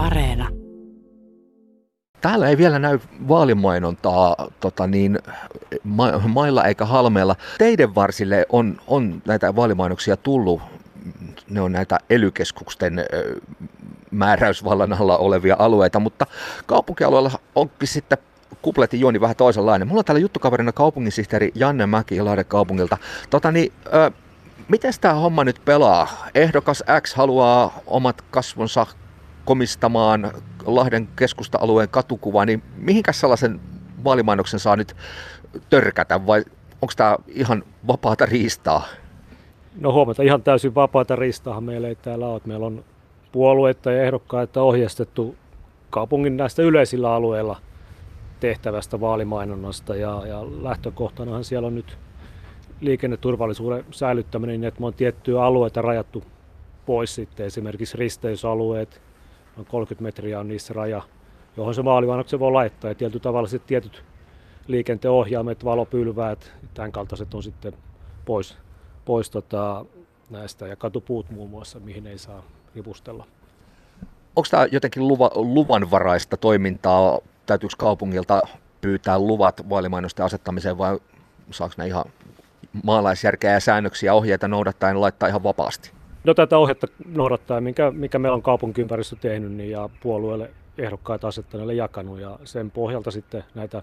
Areena. Täällä ei vielä näy vaalimainontaa tota niin, ma- mailla eikä halmeella. Teidän varsille on, on näitä vaalimainoksia tullut. Ne on näitä elykeskusten määräysvallan alla olevia alueita, mutta kaupunkialueella onkin sitten kupletin juoni vähän toisenlainen. Mulla on täällä juttukaverina kaupunginsihteeri Janne Mäki Lahden kaupungilta. Tota niin, ö, miten tämä homma nyt pelaa? Ehdokas X haluaa omat kasvonsa komistamaan Lahden keskusta-alueen katukuvaa, niin mihinkäs sellaisen vaalimainoksen saa nyt törkätä vai onko tämä ihan vapaata riistaa? No huomata, ihan täysin vapaata riistaahan meillä ei täällä ole. Meillä on puolueita ja ehdokkaita ohjeistettu kaupungin näistä yleisillä alueilla tehtävästä vaalimainonnasta ja, ja lähtökohtanahan siellä on nyt liikenneturvallisuuden säilyttäminen niin, että me on tiettyjä alueita rajattu pois sitten, esimerkiksi risteysalueet, noin 30 metriä on niissä raja, johon se vaalimainoksen voi laittaa ja tietyllä tavalla sitten tietyt liikenteen ohjaamet, valopylväät, tämän kaltaiset on sitten pois, pois tota, näistä ja katupuut muun muassa, mihin ei saa ripustella. Onko tämä jotenkin luva, luvanvaraista toimintaa? Täytyykö kaupungilta pyytää luvat vaalimainosten asettamiseen vai saako ne ihan maalaisjärkeä ja säännöksiä ohjeita noudattaen laittaa ihan vapaasti? No tätä ohjetta noudattaa, mikä, mikä meillä on kaupunkiympäristö tehnyt niin, ja puolueelle ehdokkaita asettaneille jakanut ja sen pohjalta sitten näitä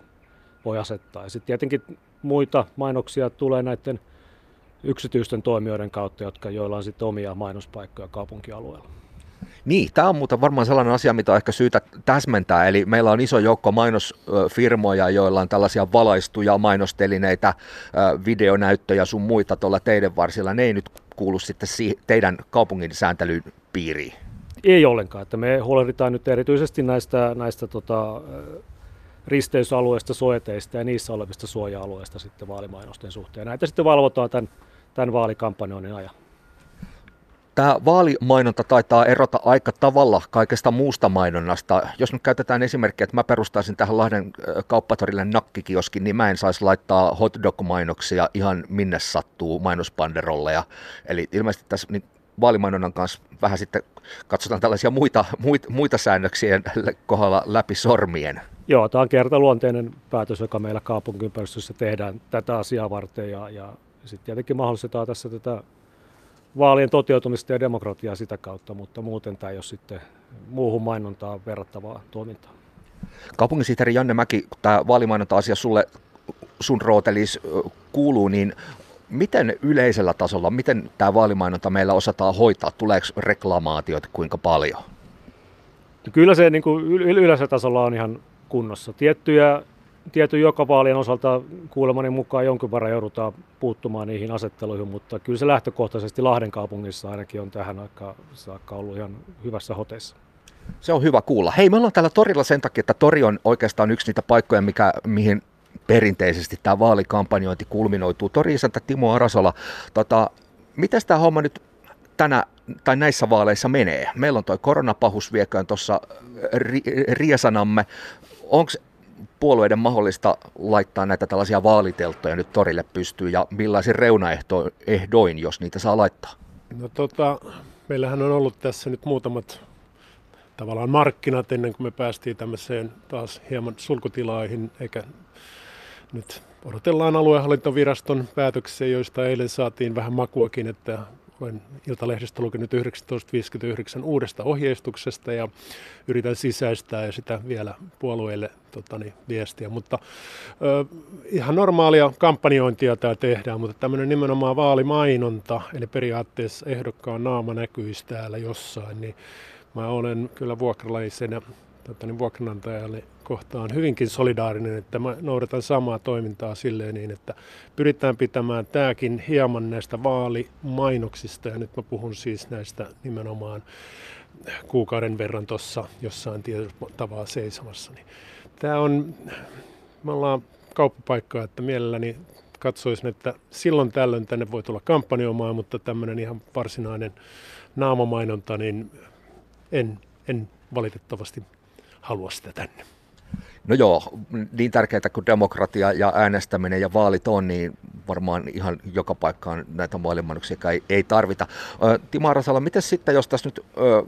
voi asettaa. Ja sitten tietenkin muita mainoksia tulee näiden yksityisten toimijoiden kautta, jotka, joilla on sitten omia mainospaikkoja kaupunkialueella. Niin, tämä on muuten varmaan sellainen asia, mitä on ehkä syytä täsmentää. Eli meillä on iso joukko mainosfirmoja, joilla on tällaisia valaistuja mainostelineitä, videonäyttöjä sun muita tuolla teidän varsilla. Ne ei nyt kuulu sitten teidän kaupungin sääntelyn piiriin. Ei ollenkaan. Että me huolehditaan nyt erityisesti näistä, näistä tota, risteysalueista, soeteista ja niissä olevista suoja-alueista sitten vaalimainosten suhteen. Näitä sitten valvotaan tämän, tämän vaalikampanjoinnin ajan. Tämä vaalimainonta taitaa erota aika tavalla kaikesta muusta mainonnasta. Jos nyt käytetään esimerkkiä, että mä perustaisin tähän Lahden kauppatorille nakkikioskin, niin mä en saisi laittaa hotdog-mainoksia ihan minne sattuu mainospanderolleja. Eli ilmeisesti tässä niin vaalimainonnan kanssa vähän sitten katsotaan tällaisia muita, muita, muita säännöksiä kohdalla läpi sormien. Joo, tämä on kertaluonteinen päätös, joka meillä kaupunkiympäristössä tehdään tätä asiaa varten ja, ja sitten tietenkin mahdollistetaan tässä tätä vaalien toteutumista ja demokratiaa sitä kautta, mutta muuten tämä ei ole sitten muuhun mainontaan verrattavaa toimintaa. Kaupunginsihteeri Janne Mäki, kun tämä vaalimainonta-asia sulle sun rootelis kuuluu, niin miten yleisellä tasolla, miten tämä vaalimainonta meillä osataan hoitaa? Tuleeko reklamaatiot kuinka paljon? Kyllä se niin kuin yleisellä tasolla on ihan kunnossa. Tiettyjä tietyn joka vaalien osalta kuulemani mukaan jonkin verran joudutaan puuttumaan niihin asetteluihin, mutta kyllä se lähtökohtaisesti Lahden kaupungissa ainakin on tähän aikaan saakka ollut ihan hyvässä hoteessa. Se on hyvä kuulla. Hei, me ollaan täällä torilla sen takia, että tori on oikeastaan yksi niitä paikkoja, mikä, mihin perinteisesti tämä vaalikampanjointi kulminoituu. Tori-isäntä Timo Arasola, tota, miten tämä homma nyt tänä tai näissä vaaleissa menee? Meillä on tuo koronapahus vieköön tuossa ri- riesanamme. Onko puolueiden mahdollista laittaa näitä tällaisia vaaliteltoja nyt torille pystyy ja millaisin reunaehdoin, jos niitä saa laittaa? No tota, meillähän on ollut tässä nyt muutamat tavallaan markkinat ennen kuin me päästiin tämmöiseen taas hieman sulkutilaihin, eikä nyt odotellaan aluehallintoviraston päätöksiä, joista eilen saatiin vähän makuakin, että olen Iltalehdestä lukenut 1959 uudesta ohjeistuksesta ja yritän sisäistää ja sitä vielä puolueille totani, viestiä. Mutta ö, ihan normaalia kampanjointia tämä tehdään, mutta tämmöinen nimenomaan vaalimainonta, eli periaatteessa ehdokkaan naama näkyisi täällä jossain, niin mä olen kyllä vuokralaisena tota, niin vuokranantajalle kohtaan hyvinkin solidaarinen, että mä noudatan samaa toimintaa silleen niin, että pyritään pitämään tämäkin hieman näistä vaalimainoksista, ja nyt mä puhun siis näistä nimenomaan kuukauden verran tuossa jossain tietyllä tavalla seisomassa. Niin tämä on, me ollaan kauppapaikka, että mielelläni katsoisin, että silloin tällöin tänne voi tulla kampanjoimaan, mutta tämmöinen ihan varsinainen naamamainonta, niin en, en valitettavasti halua sitä tänne. No joo, niin tärkeää kuin demokratia ja äänestäminen ja vaalit on, niin varmaan ihan joka paikkaan näitä vaalimainoksia ei, ei tarvita. Timo Arasala, miten sitten, jos tässä nyt ö,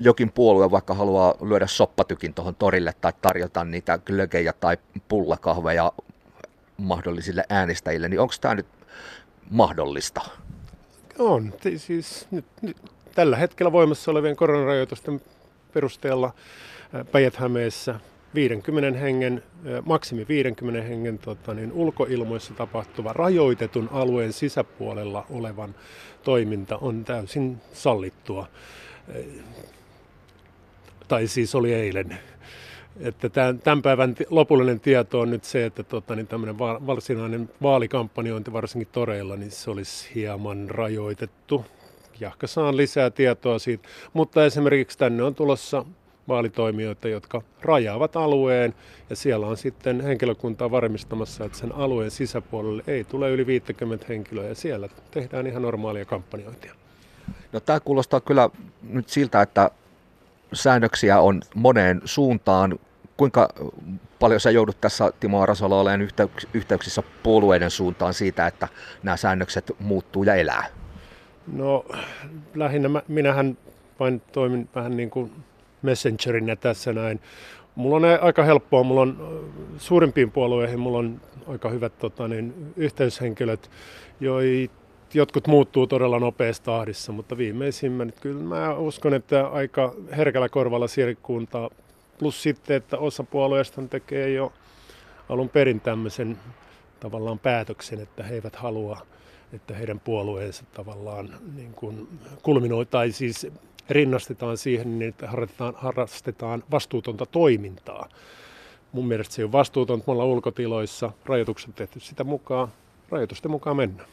jokin puolue vaikka haluaa lyödä soppatykin tuohon torille tai tarjota niitä glögejä tai pullakahveja mahdollisille äänestäjille, niin onko tämä nyt mahdollista? On. Siis nyt, nyt, tällä hetkellä voimassa olevien koronarajoitusten perusteella Päijät-Hämeessä 50 hengen, maksimi 50 hengen tota, niin ulkoilmoissa tapahtuva rajoitetun alueen sisäpuolella olevan toiminta on täysin sallittua. Tai siis oli eilen. Että tämän, päivän lopullinen tieto on nyt se, että tota, niin tämmöinen va- varsinainen vaalikampanjointi varsinkin toreilla, niin se olisi hieman rajoitettu. Jahka saan lisää tietoa siitä. Mutta esimerkiksi tänne on tulossa vaalitoimijoita, jotka rajaavat alueen ja siellä on sitten henkilökuntaa varmistamassa, että sen alueen sisäpuolelle ei tule yli 50 henkilöä ja siellä tehdään ihan normaalia kampanjointia. No tämä kuulostaa kyllä nyt siltä, että säännöksiä on moneen suuntaan. Kuinka paljon sä joudut tässä Timo Arasola olemaan yhteyksissä puolueiden suuntaan siitä, että nämä säännökset muuttuu ja elää? No lähinnä mä, minähän vain toimin vähän niin kuin messengerinä tässä näin. Mulla on aika helppoa, mulla on suurimpiin puolueihin, mulla on aika hyvät tota, niin, yhteyshenkilöt, joit, jotkut muuttuu todella nopeassa tahdissa, mutta viimeisimmät, kyllä mä uskon, että aika herkällä korvalla sirkkuuntaa. Plus sitten, että osa puolueista tekee jo alun perin tämmöisen tavallaan päätöksen, että he eivät halua, että heidän puolueensa tavallaan niin kuin kulminoi, tai siis rinnastetaan siihen, niin että harrastetaan, harrastetaan vastuutonta toimintaa. Mun mielestä se on vastuutonta, me ollaan ulkotiloissa, rajoitukset tehty sitä mukaan, rajoitusten mukaan mennään.